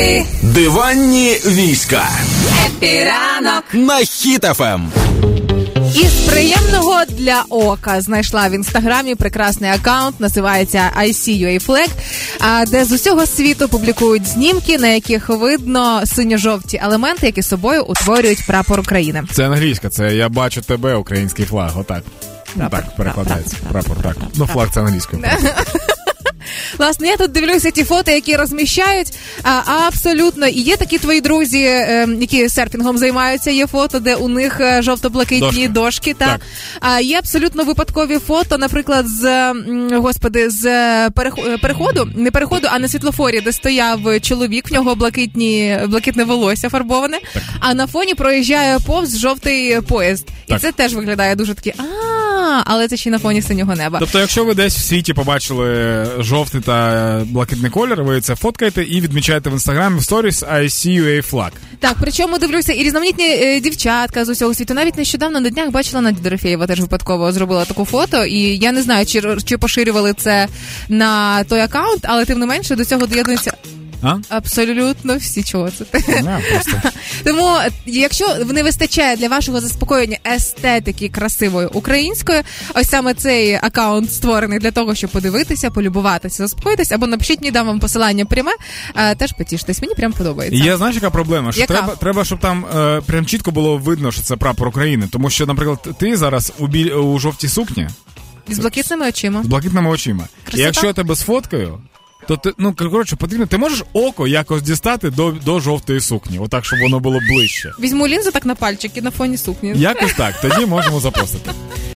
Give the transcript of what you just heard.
Happy, Диванні війська happy ранок. на Хіт FM. Із приємного для ока знайшла в інстаграмі прекрасний аккаунт, називається ICUA Flag, де з усього світу публікують знімки, на яких видно синьо-жовті елементи, які собою утворюють прапор України. Це англійська, це я бачу тебе, український flag. Отак. Прапор, так перекладається. прапор, Прапор, так. Ну, flag це англійською. Власне, я тут дивлюся ті фото, які розміщають. А, абсолютно, і є такі твої друзі, е, які серфінгом займаються. Є фото, де у них е, жовто-блакитні Дошки. дошки. та Так. а є абсолютно випадкові фото, наприклад, з господи, з е, е, переходу, не переходу, а на світлофорі, де стояв чоловік, в нього блакитні блакитне волосся фарбоване. А на фоні проїжджає повз жовтий поїзд, і Так. це теж виглядає дуже таки. А, але це ще на фоні синього неба. Тобто, якщо ви десь в світі побачили жовтий та блакитний колір, ви це фоткаєте і відмічаєте в інстаграмі в сторіс ICUA flag. Так, причому дивлюся, і різноманітні е, дівчатка з усього світу. Навіть нещодавно на днях бачила Надя Дорофєєва, теж випадково зробила таку фото. І я не знаю, чи, чи поширювали це на той аккаунт, але тим не менше до цього доєднуються А? абсолютно всі чого це. Не, просто. Тому, якщо не вистачає для вашого заспокоєння естетики красивої української, ось саме цей аккаунт створений для того, щоб подивитися, полюбуватися, заспокоїтися, або напишіть мені дам вам посилання пряме, е, теж потіштесь. Мені прям подобається. Є знаєш, яка проблема? Що Яка? треба, треба, щоб там е, прям чітко було видно, що це прапор України. Тому що, наприклад, ти зараз у біль у жовтій сукні З блакитними очима. з блакитними очима. Красота. І якщо я тебе сфоткаю, то ти ну коротше потрібно. Ти можеш око якось дістати до, до жовтої сукні, отак, щоб воно було ближче. Візьму лінзу так на пальчики на фоні сукні. Якось так, тоді можемо запостити.